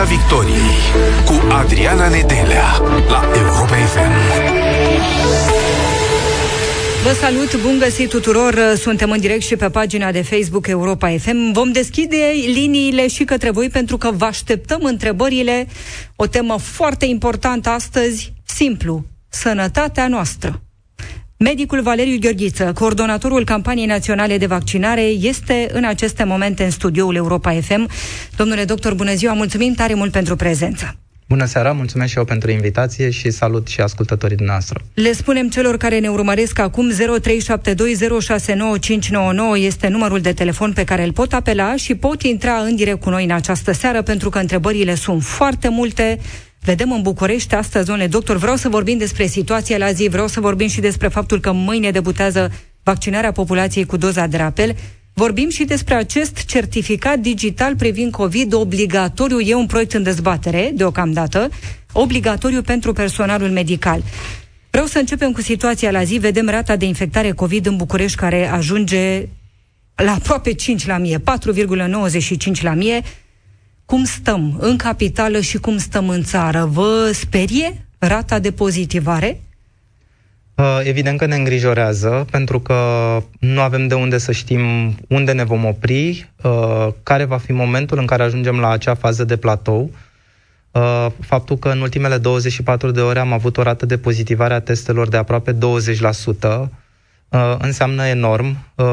Piața Victoriei cu Adriana Nedelea la Europa FM. Vă salut, bun găsit tuturor! Suntem în direct și pe pagina de Facebook Europa FM. Vom deschide liniile și către voi pentru că vă așteptăm întrebările. O temă foarte importantă astăzi, simplu, sănătatea noastră. Medicul Valeriu Gheorghiță, coordonatorul campaniei naționale de vaccinare, este în aceste momente în studioul Europa FM. Domnule doctor, bună ziua, mulțumim tare mult pentru prezență. Bună seara, mulțumesc și eu pentru invitație și salut și ascultătorii noastre. Le spunem celor care ne urmăresc acum 0372069599 este numărul de telefon pe care îl pot apela și pot intra în direct cu noi în această seară pentru că întrebările sunt foarte multe Vedem în București astăzi, domnule doctor, vreau să vorbim despre situația la zi, vreau să vorbim și despre faptul că mâine debutează vaccinarea populației cu doza de rapel. Vorbim și despre acest certificat digital privind COVID obligatoriu. E un proiect în dezbatere, deocamdată, obligatoriu pentru personalul medical. Vreau să începem cu situația la zi. Vedem rata de infectare COVID în București care ajunge la aproape 5 la mie, 4,95 la mie. Cum stăm în capitală și cum stăm în țară? Vă sperie rata de pozitivare? Uh, evident că ne îngrijorează, pentru că nu avem de unde să știm unde ne vom opri, uh, care va fi momentul în care ajungem la acea fază de platou. Uh, faptul că în ultimele 24 de ore am avut o rată de pozitivare a testelor de aproape 20%, uh, înseamnă enorm, uh,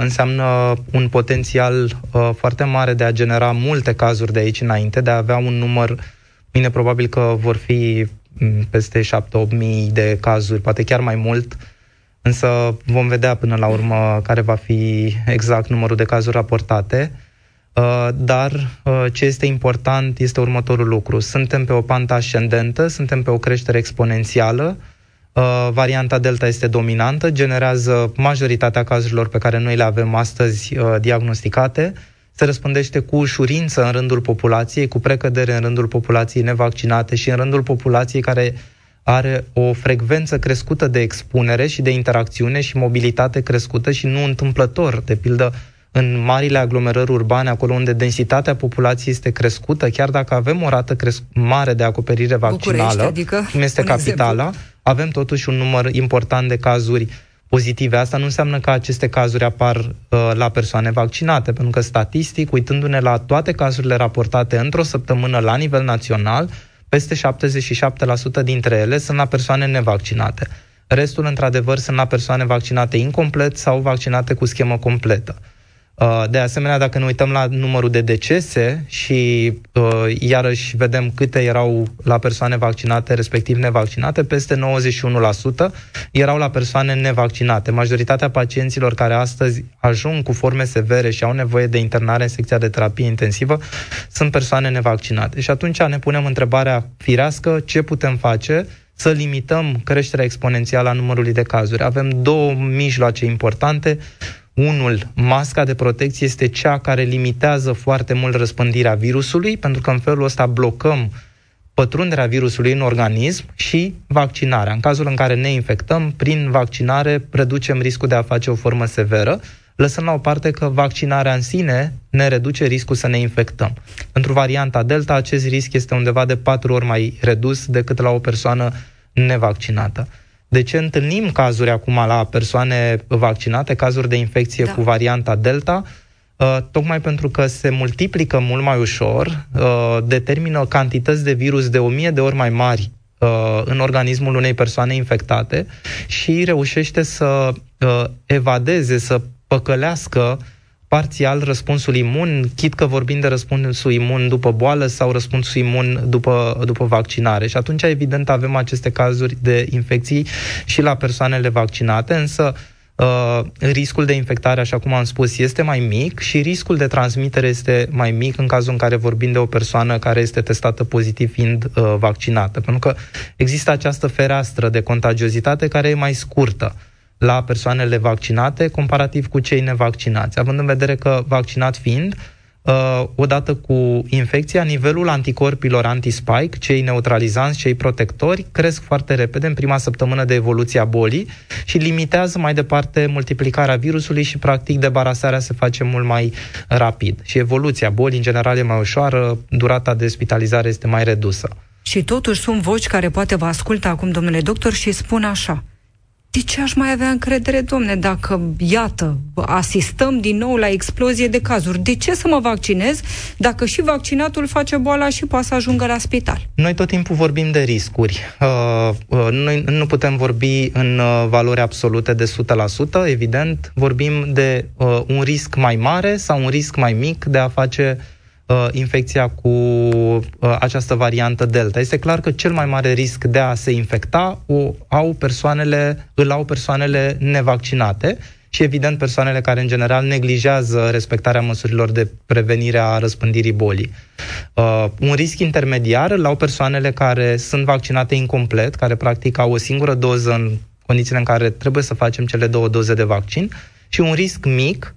înseamnă un potențial uh, foarte mare de a genera multe cazuri de aici înainte, de a avea un număr, bine probabil că vor fi mm, peste 7-8 mii de cazuri, poate chiar mai mult, însă vom vedea până la urmă care va fi exact numărul de cazuri raportate. Uh, dar uh, ce este important este următorul lucru. Suntem pe o pantă ascendentă, suntem pe o creștere exponențială, Uh, varianta Delta este dominantă, generează majoritatea cazurilor pe care noi le avem astăzi uh, diagnosticate, se răspândește cu ușurință în rândul populației, cu precădere în rândul populației nevaccinate și în rândul populației care are o frecvență crescută de expunere și de interacțiune și mobilitate crescută și nu întâmplător. De pildă, în marile aglomerări urbane, acolo unde densitatea populației este crescută, chiar dacă avem o rată cresc- mare de acoperire vaccinală, adică, cum este capitala, exemplu avem totuși un număr important de cazuri pozitive. Asta nu înseamnă că aceste cazuri apar uh, la persoane vaccinate, pentru că statistic, uitându-ne la toate cazurile raportate într-o săptămână la nivel național, peste 77% dintre ele sunt la persoane nevaccinate. Restul, într-adevăr, sunt la persoane vaccinate incomplet sau vaccinate cu schemă completă. Uh, de asemenea, dacă ne uităm la numărul de decese și uh, iarăși vedem câte erau la persoane vaccinate, respectiv nevaccinate, peste 91% erau la persoane nevaccinate. Majoritatea pacienților care astăzi ajung cu forme severe și au nevoie de internare în secția de terapie intensivă sunt persoane nevaccinate. Și atunci ne punem întrebarea firească, ce putem face să limităm creșterea exponențială a numărului de cazuri. Avem două mijloace importante unul, masca de protecție este cea care limitează foarte mult răspândirea virusului, pentru că în felul ăsta blocăm pătrunderea virusului în organism și vaccinarea. În cazul în care ne infectăm, prin vaccinare reducem riscul de a face o formă severă, lăsând la o parte că vaccinarea în sine ne reduce riscul să ne infectăm. Pentru varianta Delta, acest risc este undeva de patru ori mai redus decât la o persoană nevaccinată. De ce întâlnim cazuri acum la persoane vaccinate, cazuri de infecție da. cu varianta Delta? Uh, tocmai pentru că se multiplică mult mai ușor, uh, determină cantități de virus de o mie de ori mai mari uh, în organismul unei persoane infectate și reușește să uh, evadeze, să păcălească uh, parțial răspunsul imun, chit că vorbim de răspunsul imun după boală sau răspunsul imun după, după vaccinare. Și atunci, evident, avem aceste cazuri de infecții și la persoanele vaccinate, însă uh, riscul de infectare, așa cum am spus, este mai mic și riscul de transmitere este mai mic în cazul în care vorbim de o persoană care este testată pozitiv fiind uh, vaccinată. Pentru că există această fereastră de contagiozitate care e mai scurtă la persoanele vaccinate comparativ cu cei nevaccinați, având în vedere că vaccinat fiind, uh, odată cu infecția, nivelul anticorpilor anti-spike, cei neutralizanți, cei protectori, cresc foarte repede în prima săptămână de evoluție a bolii și limitează mai departe multiplicarea virusului și, practic, debarasarea se face mult mai rapid. Și evoluția bolii, în general, e mai ușoară, durata de spitalizare este mai redusă. Și totuși sunt voci care poate vă ascultă acum, domnule doctor, și spun așa de ce aș mai avea încredere, domne, dacă, iată, asistăm din nou la explozie de cazuri? De ce să mă vaccinez dacă și vaccinatul face boala și poate să ajungă la spital? Noi tot timpul vorbim de riscuri. Uh, uh, noi nu putem vorbi în uh, valori absolute de 100%, evident, vorbim de uh, un risc mai mare sau un risc mai mic de a face uh, infecția cu uh, această variantă Delta. Este clar că cel mai mare risc de a se infecta o au persoanele, îl au persoanele nevaccinate și, evident, persoanele care, în general, neglijează respectarea măsurilor de prevenire a răspândirii bolii. Uh, un risc intermediar îl au persoanele care sunt vaccinate incomplet, care, practic, au o singură doză în condițiile în care trebuie să facem cele două doze de vaccin și un risc mic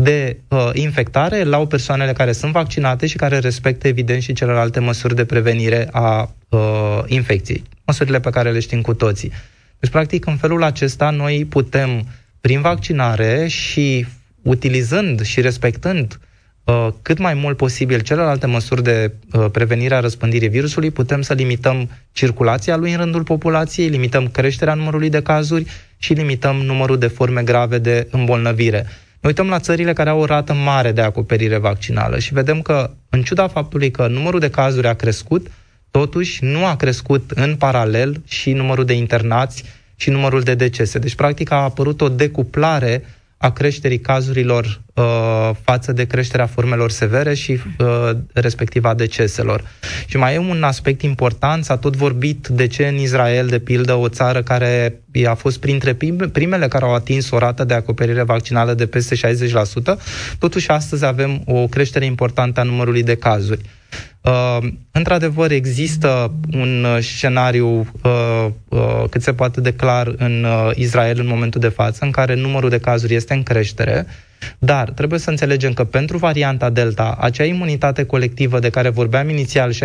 de uh, infectare la persoanele care sunt vaccinate și care respectă, evident, și celelalte măsuri de prevenire a uh, infecției. Măsurile pe care le știm cu toții. Deci, practic, în felul acesta, noi putem, prin vaccinare și utilizând și respectând uh, cât mai mult posibil celelalte măsuri de uh, prevenire a răspândirii virusului, putem să limităm circulația lui în rândul populației, limităm creșterea numărului de cazuri și limităm numărul de forme grave de îmbolnăvire. Ne uităm la țările care au o rată mare de acoperire vaccinală și vedem că, în ciuda faptului că numărul de cazuri a crescut, totuși nu a crescut în paralel și numărul de internați și numărul de decese. Deci, practic, a apărut o decuplare a creșterii cazurilor uh, față de creșterea formelor severe și uh, respectiv a deceselor. Și mai e un aspect important, s-a tot vorbit de ce în Israel, de pildă, o țară care a fost printre primele care au atins o rată de acoperire vaccinală de peste 60%, totuși astăzi avem o creștere importantă a numărului de cazuri. Uh, într-adevăr, există un uh, scenariu uh, uh, cât se poate declar în uh, Israel în momentul de față, în care numărul de cazuri este în creștere, dar trebuie să înțelegem că pentru varianta Delta, acea imunitate colectivă de care vorbeam inițial, 60-70%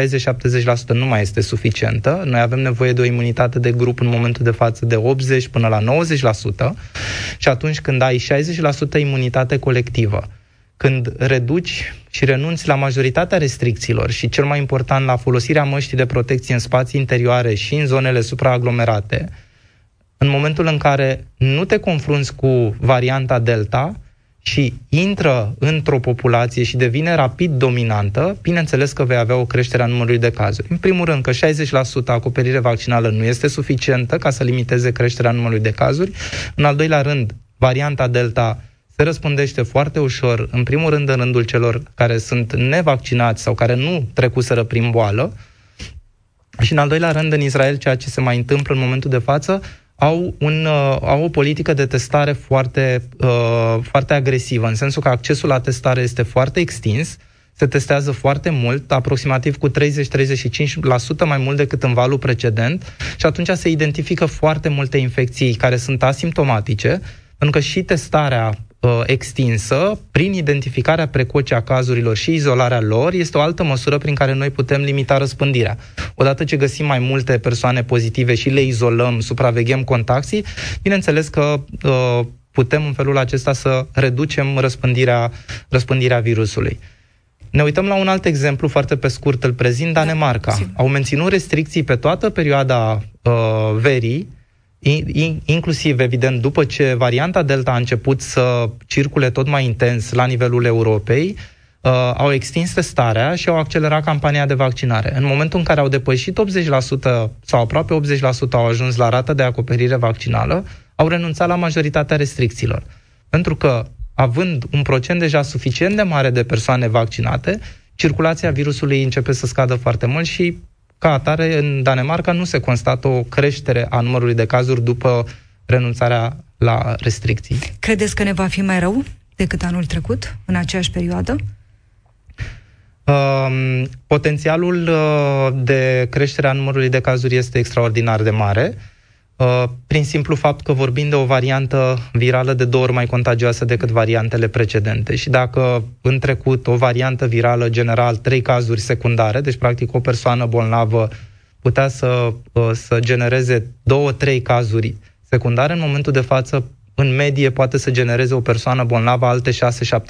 nu mai este suficientă. Noi avem nevoie de o imunitate de grup în momentul de față de 80 până la 90% și atunci când ai 60% imunitate colectivă, când reduci și renunți la majoritatea restricțiilor și cel mai important la folosirea măștii de protecție în spații interioare și în zonele supraaglomerate, în momentul în care nu te confrunți cu varianta Delta și intră într-o populație și devine rapid dominantă, bineînțeles că vei avea o creștere a numărului de cazuri. În primul rând că 60% acoperire vaccinală nu este suficientă ca să limiteze creșterea numărului de cazuri. În al doilea rând, varianta Delta se răspundește foarte ușor, în primul rând în rândul celor care sunt nevaccinați sau care nu trecuseră prin boală, și în al doilea rând, în Israel, ceea ce se mai întâmplă în momentul de față, au, un, uh, au o politică de testare foarte, uh, foarte agresivă, în sensul că accesul la testare este foarte extins, se testează foarte mult, aproximativ cu 30-35% mai mult decât în valul precedent și atunci se identifică foarte multe infecții care sunt asimptomatice, pentru că și testarea uh, extinsă, prin identificarea precoce a cazurilor și izolarea lor, este o altă măsură prin care noi putem limita răspândirea. Odată ce găsim mai multe persoane pozitive și le izolăm, supraveghem contactii, bineînțeles că uh, putem în felul acesta să reducem răspândirea, răspândirea virusului. Ne uităm la un alt exemplu foarte pe scurt, îl prezint da, Danemarca. Da, Au menținut restricții pe toată perioada uh, verii, inclusiv, evident, după ce varianta Delta a început să circule tot mai intens la nivelul Europei, uh, au extins testarea și au accelerat campania de vaccinare. În momentul în care au depășit 80% sau aproape 80% au ajuns la rată de acoperire vaccinală, au renunțat la majoritatea restricțiilor. Pentru că, având un procent deja suficient de mare de persoane vaccinate, circulația virusului începe să scadă foarte mult și ca atare, în Danemarca nu se constată o creștere a numărului de cazuri după renunțarea la restricții. Credeți că ne va fi mai rău decât anul trecut, în aceeași perioadă? Um, potențialul uh, de creștere a numărului de cazuri este extraordinar de mare. Uh, prin simplu fapt că vorbim de o variantă virală de două ori mai contagioasă decât variantele precedente. Și dacă în trecut o variantă virală general trei cazuri secundare, deci practic o persoană bolnavă putea să, uh, să genereze două, trei cazuri secundare, în momentul de față în medie poate să genereze o persoană bolnavă alte 6-7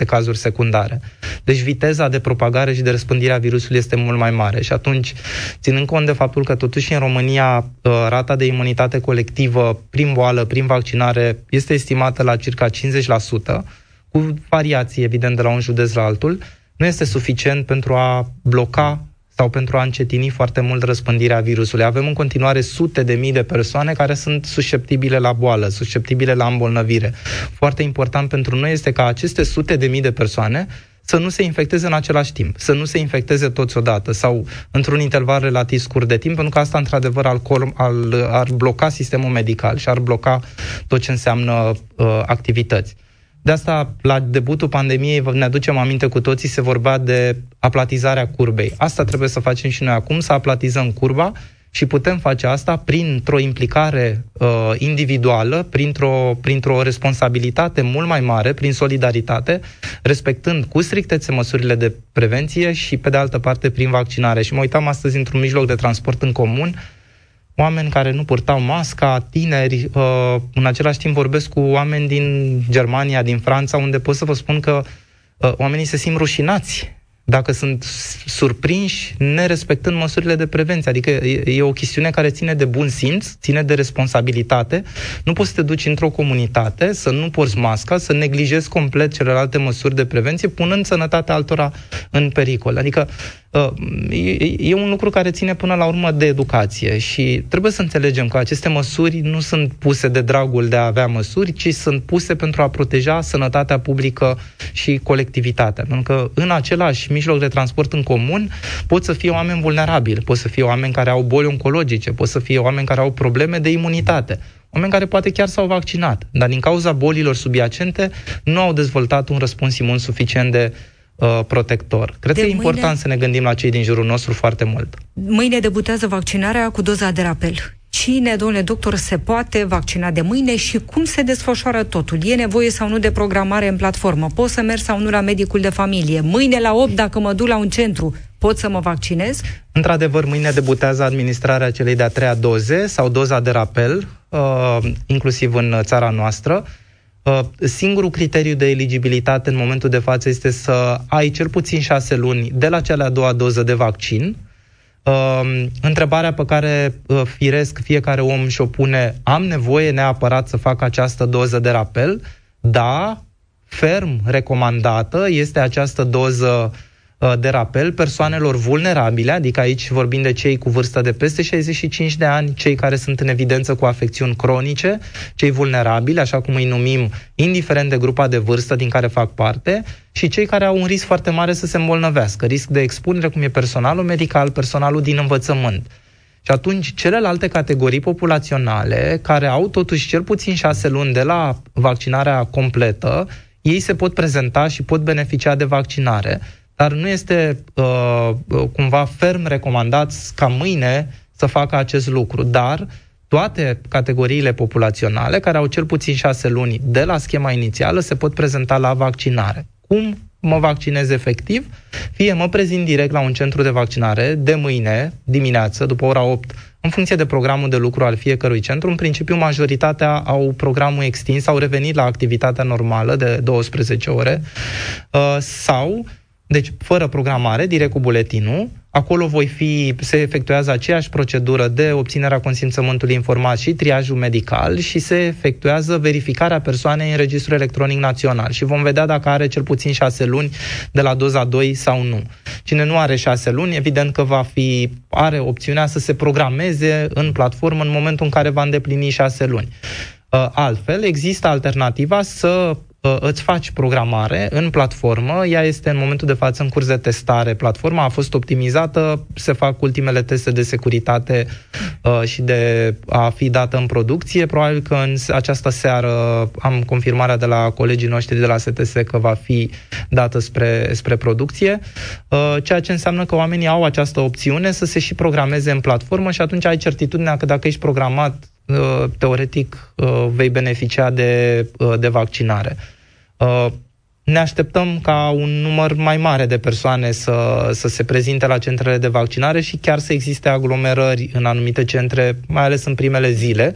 cazuri secundare. Deci viteza de propagare și de răspândire a virusului este mult mai mare și atunci, ținând cont de faptul că totuși în România uh, rata de imunitate colectivă prin boală, prin vaccinare, este estimată la circa 50%, cu variații evident de la un județ la altul, nu este suficient pentru a bloca sau pentru a încetini foarte mult răspândirea virusului. Avem în continuare sute de mii de persoane care sunt susceptibile la boală, susceptibile la îmbolnăvire. Foarte important pentru noi este ca aceste sute de mii de persoane să nu se infecteze în același timp, să nu se infecteze toți odată sau într-un interval relativ scurt de timp, pentru că asta, într-adevăr, ar, ar, ar bloca sistemul medical și ar bloca tot ce înseamnă uh, activități. De asta, la debutul pandemiei, ne aducem aminte cu toții, se vorbea de aplatizarea curbei. Asta trebuie să facem și noi acum, să aplatizăm curba și putem face asta printr-o implicare uh, individuală, printr-o, printr-o responsabilitate mult mai mare, prin solidaritate, respectând cu strictețe măsurile de prevenție și, pe de altă parte, prin vaccinare. Și mă uitam astăzi într-un mijloc de transport în comun, oameni care nu purtau masca, tineri, uh, în același timp vorbesc cu oameni din Germania, din Franța, unde pot să vă spun că uh, oamenii se simt rușinați dacă sunt surprinși nerespectând măsurile de prevenție. Adică e, e o chestiune care ține de bun simț, ține de responsabilitate. Nu poți să te duci într-o comunitate, să nu porți masca, să neglijezi complet celelalte măsuri de prevenție, punând sănătatea altora în pericol. Adică Uh, e, e un lucru care ține până la urmă de educație și trebuie să înțelegem că aceste măsuri nu sunt puse de dragul de a avea măsuri, ci sunt puse pentru a proteja sănătatea publică și colectivitatea. Pentru că în același mijloc de transport în comun pot să fie oameni vulnerabili, pot să fie oameni care au boli oncologice, pot să fie oameni care au probleme de imunitate oameni care poate chiar s-au vaccinat, dar din cauza bolilor subiacente nu au dezvoltat un răspuns imun suficient de uh, protector. Cred de că e mâine... important să ne gândim la cei din jurul nostru foarte mult. Mâine debutează vaccinarea cu doza de rapel. Cine, domnule doctor, se poate vaccina de mâine și cum se desfășoară totul? E nevoie sau nu de programare în platformă? Pot să merg sau nu la medicul de familie? Mâine la 8, dacă mă duc la un centru, pot să mă vaccinez? Într-adevăr, mâine debutează administrarea celei de-a treia doze sau doza de rapel, uh, inclusiv în țara noastră. Uh, singurul criteriu de eligibilitate în momentul de față este să ai cel puțin șase luni de la cea de-a doua doză de vaccin. Uh, întrebarea pe care uh, firesc fiecare om și-o pune, am nevoie neapărat să fac această doză de rapel? Da, ferm recomandată este această doză Uh, de rapel persoanelor vulnerabile, adică aici vorbim de cei cu vârstă de peste 65 de ani, cei care sunt în evidență cu afecțiuni cronice, cei vulnerabili, așa cum îi numim, indiferent de grupa de vârstă din care fac parte, și cei care au un risc foarte mare să se îmbolnăvească, risc de expunere, cum e personalul medical, personalul din învățământ. Și atunci, celelalte categorii populaționale, care au totuși cel puțin șase luni de la vaccinarea completă, ei se pot prezenta și pot beneficia de vaccinare dar nu este uh, cumva ferm recomandat ca mâine să facă acest lucru. Dar toate categoriile populaționale care au cel puțin șase luni de la schema inițială se pot prezenta la vaccinare. Cum mă vaccinez efectiv? Fie mă prezint direct la un centru de vaccinare de mâine dimineață, după ora 8, în funcție de programul de lucru al fiecărui centru. În principiu, majoritatea au programul extins, au revenit la activitatea normală de 12 ore, uh, sau deci, fără programare, direct cu buletinul, acolo voi fi, se efectuează aceeași procedură de obținerea consimțământului informat și triajul medical și se efectuează verificarea persoanei în registrul electronic național și vom vedea dacă are cel puțin șase luni de la doza 2 sau nu. Cine nu are șase luni, evident că va fi, are opțiunea să se programeze în platformă în momentul în care va îndeplini șase luni. Uh, altfel, există alternativa să îți faci programare în platformă, ea este în momentul de față în curs de testare, platforma a fost optimizată, se fac ultimele teste de securitate uh, și de a fi dată în producție. Probabil că în această seară am confirmarea de la colegii noștri de la STS că va fi dată spre, spre producție, uh, ceea ce înseamnă că oamenii au această opțiune să se și programeze în platformă și atunci ai certitudinea că dacă ești programat uh, teoretic uh, vei beneficia de, uh, de vaccinare. Uh, ne așteptăm ca un număr mai mare de persoane să, să se prezinte la centrele de vaccinare și chiar să existe aglomerări în anumite centre, mai ales în primele zile.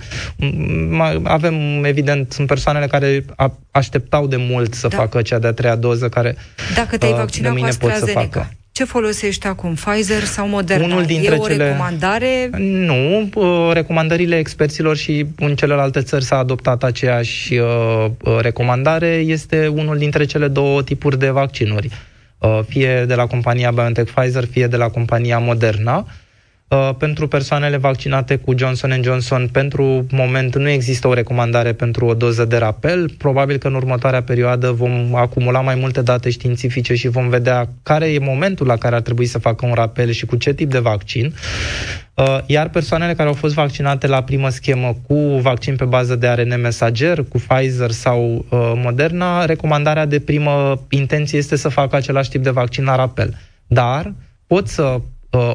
Avem, evident, sunt persoanele care așteptau de mult să da. facă cea de-a treia doză, care Dacă te-ai uh, vaccinat cu AstraZeneca, ce folosești acum? Pfizer sau Moderna? Unul dintre e o cele... recomandare? Nu, uh, recomandările experților și în celelalte țări s-a adoptat aceeași uh, uh, recomandare. Este unul dintre cele două tipuri de vaccinuri, uh, fie de la compania BioNTech Pfizer, fie de la compania Moderna. Uh, Uh, pentru persoanele vaccinate cu Johnson Johnson, pentru moment nu există o recomandare pentru o doză de rapel. Probabil că în următoarea perioadă vom acumula mai multe date științifice și vom vedea care e momentul la care ar trebui să facă un rapel și cu ce tip de vaccin. Uh, iar persoanele care au fost vaccinate la primă schemă cu vaccin pe bază de ARN mesager, cu Pfizer sau uh, Moderna, recomandarea de primă intenție este să facă același tip de vaccin la rapel. Dar pot să uh,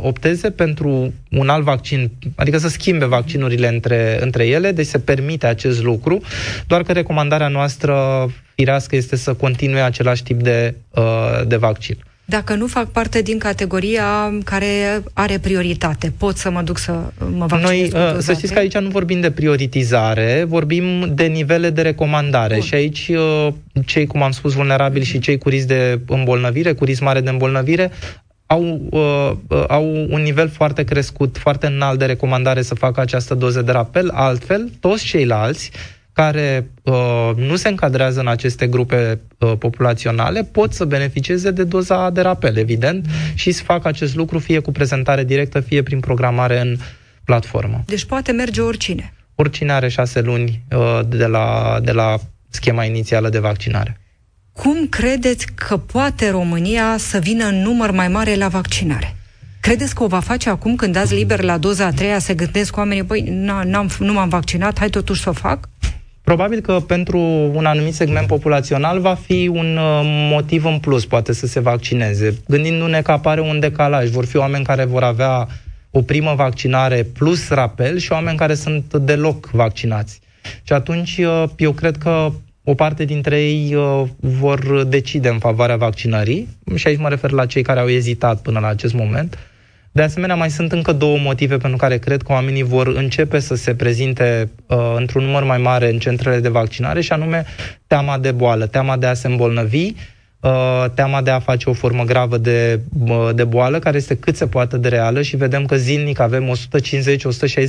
opteze pentru un alt vaccin, adică să schimbe vaccinurile între, între ele, deci se permite acest lucru, doar că recomandarea noastră firească este să continue același tip de, uh, de vaccin. Dacă nu fac parte din categoria care are prioritate, pot să mă duc să mă vaccinez Noi, uh, să știți că aici nu vorbim de prioritizare, vorbim de nivele de recomandare Bun. și aici uh, cei, cum am spus, vulnerabili și cei cu risc de îmbolnăvire, cu risc mare de îmbolnăvire, au, uh, uh, au un nivel foarte crescut, foarte înalt de recomandare să facă această doză de rapel, altfel toți ceilalți care uh, nu se încadrează în aceste grupe uh, populaționale pot să beneficieze de doza de rapel, evident, și să facă acest lucru fie cu prezentare directă, fie prin programare în platformă. Deci poate merge oricine. Oricine are șase luni uh, de, la, de la schema inițială de vaccinare. Cum credeți că poate România să vină în număr mai mare la vaccinare? Credeți că o va face acum când dați liber la doza a treia, se gândesc oamenii, băi, n-am, nu m-am vaccinat, hai totuși să o fac? Probabil că pentru un anumit segment populațional va fi un uh, motiv în plus, poate să se vaccineze. Gândindu-ne că apare un decalaj, vor fi oameni care vor avea o primă vaccinare plus rapel și oameni care sunt deloc vaccinați. Și atunci uh, eu cred că o parte dintre ei uh, vor decide în favoarea vaccinării și aici mă refer la cei care au ezitat până la acest moment. De asemenea, mai sunt încă două motive pentru care cred că oamenii vor începe să se prezinte uh, într-un număr mai mare în centrele de vaccinare și anume teama de boală, teama de a se îmbolnăvi, uh, teama de a face o formă gravă de, uh, de boală, care este cât se poate de reală și vedem că zilnic avem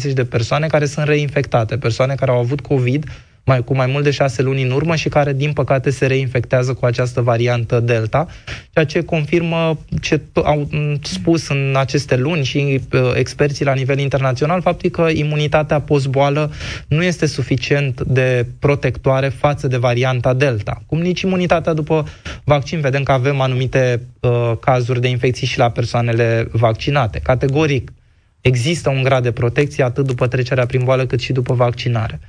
150-160 de persoane care sunt reinfectate, persoane care au avut COVID, mai, cu mai mult de șase luni în urmă și care, din păcate, se reinfectează cu această variantă Delta, ceea ce confirmă ce au spus în aceste luni și uh, experții la nivel internațional, faptul că imunitatea postboală nu este suficient de protectoare față de varianta Delta. Cum nici imunitatea după vaccin, vedem că avem anumite uh, cazuri de infecții și la persoanele vaccinate. Categoric, există un grad de protecție atât după trecerea prin boală cât și după vaccinare.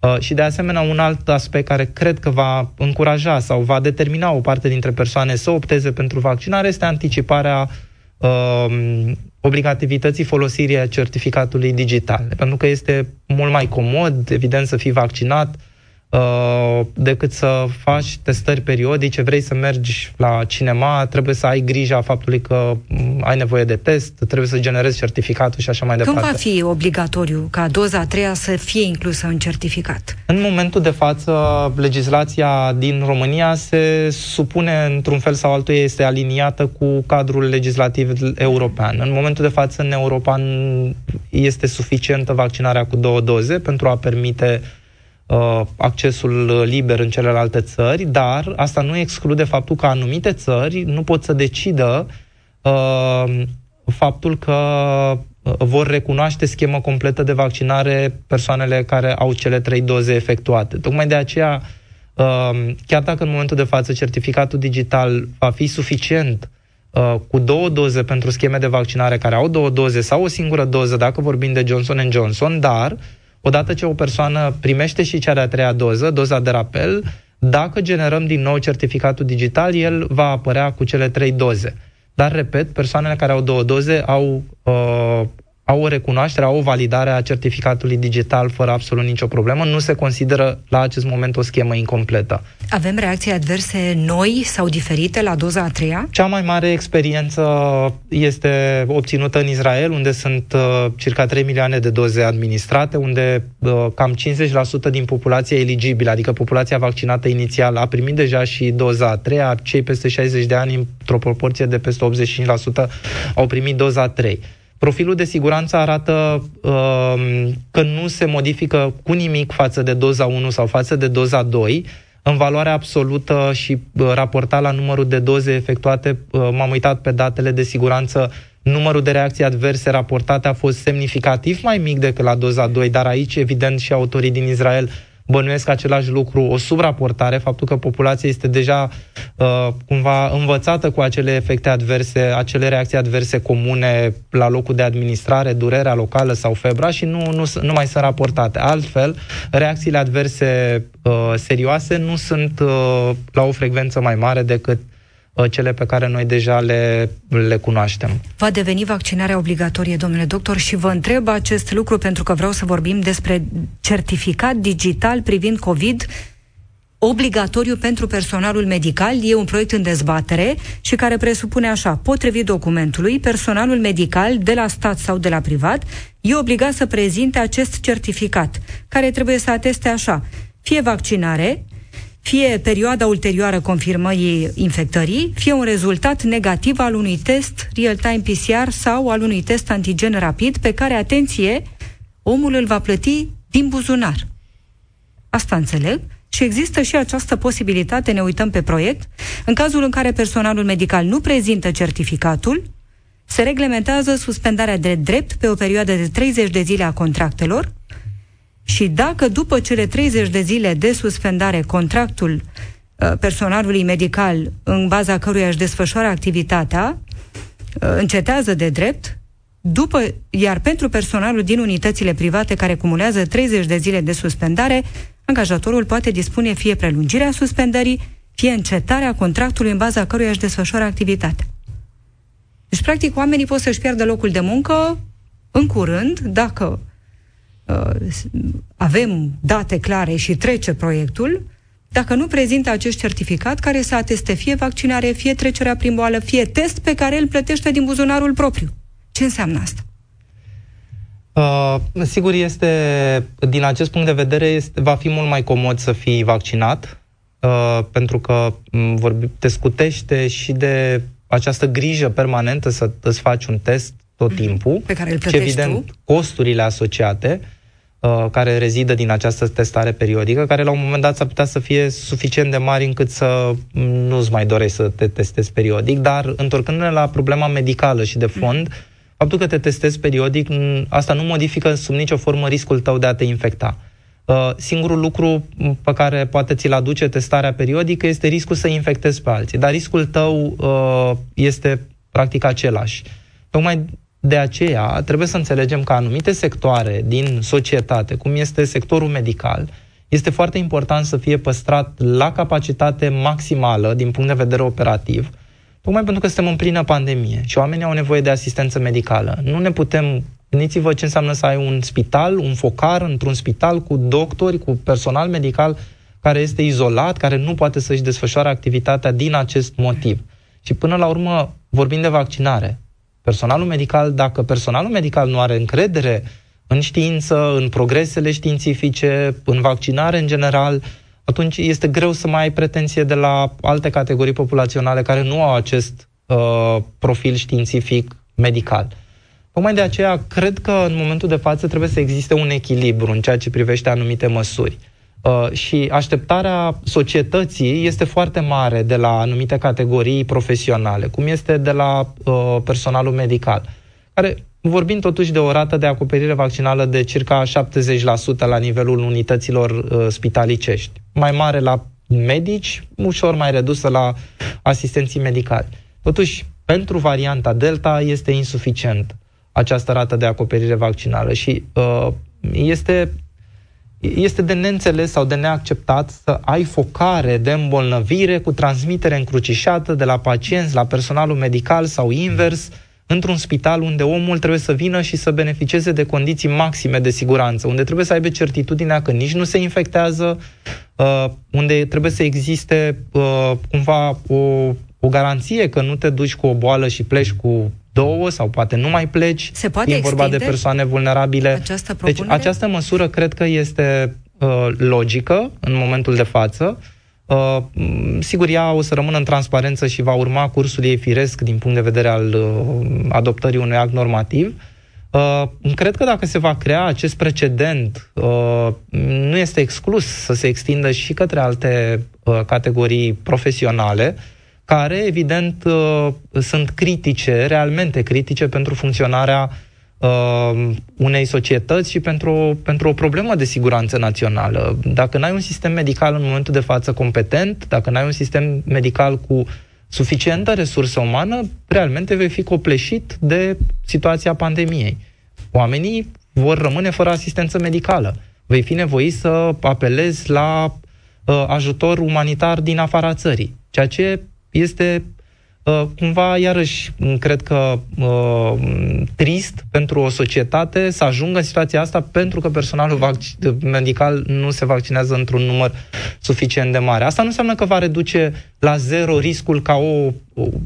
Uh, și de asemenea un alt aspect care cred că va încuraja sau va determina o parte dintre persoane să opteze pentru vaccinare este anticiparea uh, obligativității folosirii certificatului digital. Pentru că este mult mai comod, evident, să fii vaccinat, Uh, decât să faci testări periodice, vrei să mergi la cinema, trebuie să ai grija faptului că mm, ai nevoie de test, trebuie să generezi certificatul și așa mai departe. Când va fi obligatoriu ca doza a treia să fie inclusă în certificat? În momentul de față, legislația din România se supune într-un fel sau altul, este aliniată cu cadrul legislativ european. În momentul de față, în Europa este suficientă vaccinarea cu două doze pentru a permite uh, accesul liber în celelalte țări, dar asta nu exclude faptul că anumite țări nu pot să decidă uh, faptul că uh, vor recunoaște schemă completă de vaccinare persoanele care au cele trei doze efectuate. Tocmai de aceea, uh, chiar dacă în momentul de față certificatul digital va fi suficient uh, cu două doze pentru scheme de vaccinare care au două doze sau o singură doză, dacă vorbim de Johnson Johnson, dar odată ce o persoană primește și cea de-a treia doză, doza de rapel, dacă generăm din nou certificatul digital, el va apărea cu cele trei doze. Dar, repet, persoanele care au două doze au uh, au o recunoaștere, au o validare a certificatului digital fără absolut nicio problemă. Nu se consideră la acest moment o schemă incompletă. Avem reacții adverse noi sau diferite la doza a treia? Cea mai mare experiență este obținută în Israel, unde sunt uh, circa 3 milioane de doze administrate, unde uh, cam 50% din populația eligibilă, adică populația vaccinată inițial, a primit deja și doza a treia, cei peste 60 de ani, într-o proporție de peste 85%, au primit doza a 3. Profilul de siguranță arată uh, că nu se modifică cu nimic față de doza 1 sau față de doza 2, în valoare absolută și uh, raportat la numărul de doze efectuate, uh, m-am uitat pe datele de siguranță, numărul de reacții adverse raportate a fost semnificativ mai mic decât la doza 2, dar aici, evident, și autorii din Israel bănuiesc același lucru, o subraportare, faptul că populația este deja uh, cumva învățată cu acele efecte adverse, acele reacții adverse comune la locul de administrare, durerea locală sau febra și nu, nu, nu mai sunt raportate. Altfel, reacțiile adverse uh, serioase nu sunt uh, la o frecvență mai mare decât Uh, cele pe care noi deja le, le cunoaștem. Va deveni vaccinarea obligatorie, domnule doctor, și vă întreb acest lucru pentru că vreau să vorbim despre certificat digital privind COVID obligatoriu pentru personalul medical. E un proiect în dezbatere și care presupune așa, potrivit documentului, personalul medical de la stat sau de la privat e obligat să prezinte acest certificat, care trebuie să ateste așa, fie vaccinare, fie perioada ulterioară confirmării infectării, fie un rezultat negativ al unui test real-time PCR sau al unui test antigen rapid pe care, atenție, omul îl va plăti din buzunar. Asta înțeleg. Și există și această posibilitate, ne uităm pe proiect, în cazul în care personalul medical nu prezintă certificatul, se reglementează suspendarea de drept pe o perioadă de 30 de zile a contractelor, și dacă după cele 30 de zile de suspendare contractul uh, personalului medical în baza căruia își desfășoară activitatea uh, încetează de drept, după, iar pentru personalul din unitățile private care cumulează 30 de zile de suspendare, angajatorul poate dispune fie prelungirea suspendării, fie încetarea contractului în baza căruia își desfășoară activitatea. Deci, practic, oamenii pot să-și pierdă locul de muncă în curând, dacă Uh, avem date clare și trece proiectul, dacă nu prezintă acest certificat care să ateste fie vaccinare, fie trecerea prin boală, fie test pe care îl plătește din buzunarul propriu. Ce înseamnă asta? Uh, sigur, este, din acest punct de vedere, este, va fi mult mai comod să fii vaccinat, uh, pentru că mm, vorbi, te scutește și de această grijă permanentă să îți faci un test tot mhm. timpul. Pe care îl plătești și, evident, tu. costurile asociate. Uh, Uh, care rezidă din această testare periodică, care la un moment dat s-ar putea să fie suficient de mari încât să nu-ți mai dorești să te testezi periodic, dar întorcându-ne la problema medicală și de fond, mm. faptul că te testezi periodic, asta nu modifică sub nicio formă riscul tău de a te infecta. Uh, singurul lucru pe care poate ți-l aduce testarea periodică este riscul să infectezi pe alții, dar riscul tău uh, este practic același. Tocmai de aceea, trebuie să înțelegem că anumite sectoare din societate, cum este sectorul medical, este foarte important să fie păstrat la capacitate maximală din punct de vedere operativ, tocmai pentru că suntem în plină pandemie și oamenii au nevoie de asistență medicală. Nu ne putem Gândiți-vă ce înseamnă să ai un spital, un focar într-un spital cu doctori, cu personal medical care este izolat, care nu poate să-și desfășoare activitatea din acest motiv. Și până la urmă vorbim de vaccinare. Personalul medical, dacă personalul medical nu are încredere în știință, în progresele științifice, în vaccinare în general, atunci este greu să mai ai pretenție de la alte categorii populaționale care nu au acest uh, profil științific medical. Tocmai de aceea, cred că în momentul de față trebuie să existe un echilibru în ceea ce privește anumite măsuri. Uh, și așteptarea societății este foarte mare de la anumite categorii profesionale, cum este de la uh, personalul medical, care vorbim totuși de o rată de acoperire vaccinală de circa 70% la nivelul unităților uh, spitalicești, mai mare la medici, ușor mai redusă la asistenții medicali. Totuși, pentru varianta Delta este insuficient această rată de acoperire vaccinală și uh, este este de neînțeles sau de neacceptat să ai focare de îmbolnăvire cu transmitere încrucișată de la pacienți la personalul medical sau invers într-un spital unde omul trebuie să vină și să beneficieze de condiții maxime de siguranță, unde trebuie să aibă certitudinea că nici nu se infectează, uh, unde trebuie să existe uh, cumva o, o garanție că nu te duci cu o boală și pleci cu două sau poate nu mai pleci. Se poate e vorba de persoane vulnerabile. Această deci această măsură cred că este uh, logică în momentul de față. Uh, sigur, ea o să rămână în transparență și va urma cursul ei firesc din punct de vedere al uh, adoptării unui act normativ. Uh, cred că dacă se va crea acest precedent, uh, nu este exclus să se extindă și către alte uh, categorii profesionale, care, evident, uh, sunt critice, realmente critice pentru funcționarea uh, unei societăți și pentru, pentru o problemă de siguranță națională. Dacă n-ai un sistem medical în momentul de față competent, dacă n-ai un sistem medical cu suficientă resursă umană, realmente vei fi copleșit de situația pandemiei. Oamenii vor rămâne fără asistență medicală. Vei fi nevoit să apelezi la uh, ajutor umanitar din afara țării, ceea ce este Uh, cumva, iarăși, cred că uh, trist pentru o societate să ajungă în situația asta pentru că personalul vac- medical nu se vaccinează într-un număr suficient de mare. Asta nu înseamnă că va reduce la zero riscul ca o,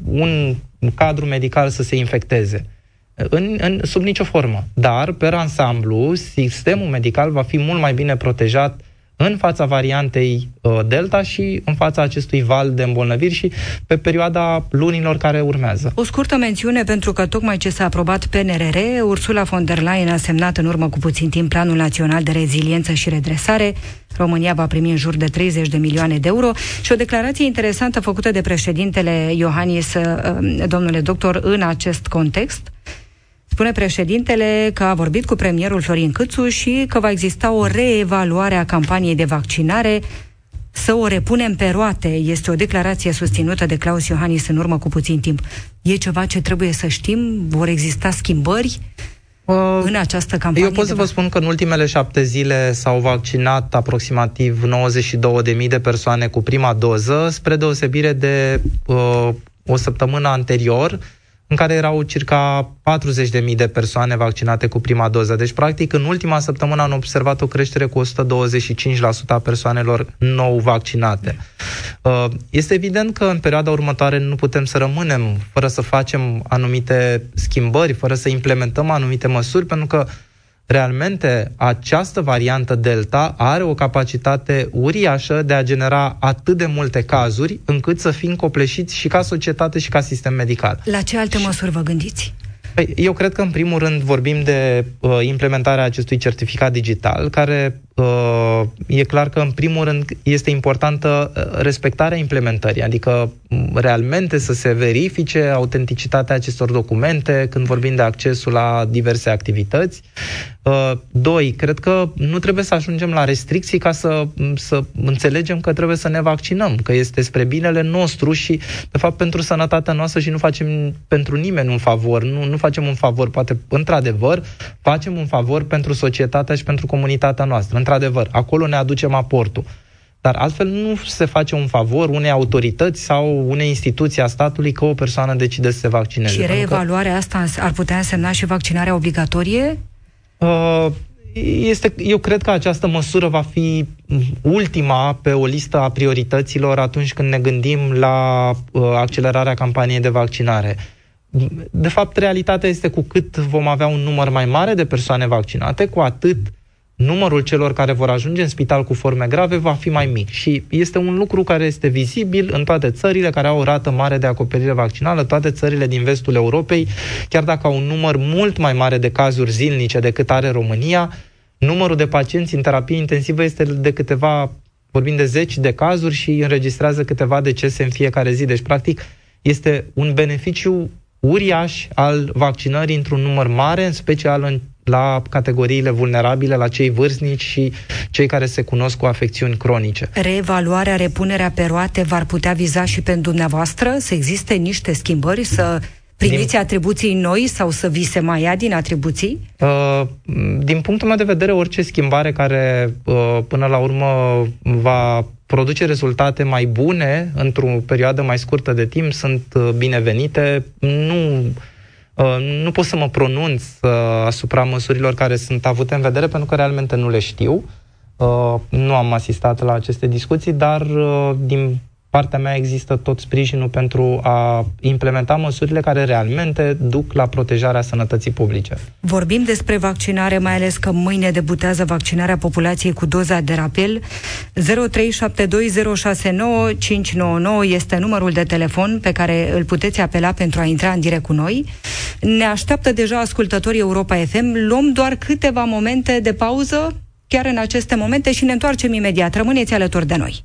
un cadru medical să se infecteze. În, în, sub nicio formă. Dar, pe ansamblu, sistemul medical va fi mult mai bine protejat în fața variantei uh, Delta și în fața acestui val de îmbolnăviri și pe perioada lunilor care urmează. O scurtă mențiune pentru că tocmai ce s-a aprobat PNRR, Ursula von der Leyen a semnat în urmă cu puțin timp Planul Național de Reziliență și Redresare. România va primi în jur de 30 de milioane de euro și o declarație interesantă făcută de președintele Iohannis, uh, domnule doctor, în acest context. Spune președintele că a vorbit cu premierul Florin Câțu și că va exista o reevaluare a campaniei de vaccinare să o repunem pe roate. Este o declarație susținută de Claus Iohannis în urmă cu puțin timp. E ceva ce trebuie să știm? Vor exista schimbări? Uh, în această campanie? Eu pot să vă spun că în ultimele șapte zile s-au vaccinat aproximativ 92.000 de persoane cu prima doză, spre deosebire de uh, o săptămână anterior, în care erau circa 40.000 de persoane vaccinate cu prima doză. Deci, practic, în ultima săptămână am observat o creștere cu 125% a persoanelor nou vaccinate. Uh, este evident că în perioada următoare nu putem să rămânem fără să facem anumite schimbări, fără să implementăm anumite măsuri, pentru că realmente această variantă Delta are o capacitate uriașă de a genera atât de multe cazuri încât să fim copleșiți și ca societate și ca sistem medical. La ce alte și... măsuri vă gândiți? Păi, eu cred că, în primul rând, vorbim de uh, implementarea acestui certificat digital, care uh, e clar că, în primul rând, este importantă uh, respectarea implementării, adică realmente să se verifice autenticitatea acestor documente când vorbim de accesul la diverse activități. Uh, doi, cred că nu trebuie să ajungem la restricții ca să, să înțelegem că trebuie să ne vaccinăm, că este spre binele nostru și, de fapt, pentru sănătatea noastră și nu facem pentru nimeni un favor, nu, nu facem un favor, poate, într-adevăr, facem un favor pentru societatea și pentru comunitatea noastră. Într-adevăr, acolo ne aducem aportul. Dar altfel nu se face un favor unei autorități sau unei instituții a statului că o persoană decide să se vaccineze. Și reevaluarea că... asta ar putea însemna și vaccinarea obligatorie? Uh, este, eu cred că această măsură va fi ultima pe o listă a priorităților atunci când ne gândim la uh, accelerarea campaniei de vaccinare. De fapt, realitatea este cu cât vom avea un număr mai mare de persoane vaccinate, cu atât uh, numărul celor care vor ajunge în spital cu forme grave va fi mai mic. Și este un lucru care este vizibil în toate țările care au o rată mare de acoperire vaccinală, toate țările din vestul Europei, chiar dacă au un număr mult mai mare de cazuri zilnice decât are România, numărul de pacienți în terapie intensivă este de câteva, vorbim de zeci de cazuri și înregistrează câteva decese în fiecare zi. Deci, practic, este un beneficiu uriaș al vaccinării într-un număr mare, în special în la categoriile vulnerabile, la cei vârstnici și cei care se cunosc cu afecțiuni cronice. Reevaluarea, repunerea pe roate v-ar putea viza și pentru dumneavoastră? Să existe niște schimbări, să primiți din... atribuții noi sau să vi se mai ia din atribuții? Uh, din punctul meu de vedere, orice schimbare care uh, până la urmă va produce rezultate mai bune într-o perioadă mai scurtă de timp sunt uh, binevenite. Nu Uh, nu pot să mă pronunț uh, asupra măsurilor care sunt avute în vedere, pentru că realmente nu le știu. Uh, nu am asistat la aceste discuții, dar din partea mea există tot sprijinul pentru a implementa măsurile care realmente duc la protejarea sănătății publice. Vorbim despre vaccinare, mai ales că mâine debutează vaccinarea populației cu doza de rapel. 0372069599 este numărul de telefon pe care îl puteți apela pentru a intra în direct cu noi. Ne așteaptă deja ascultătorii Europa FM. Luăm doar câteva momente de pauză chiar în aceste momente și ne întoarcem imediat. Rămâneți alături de noi.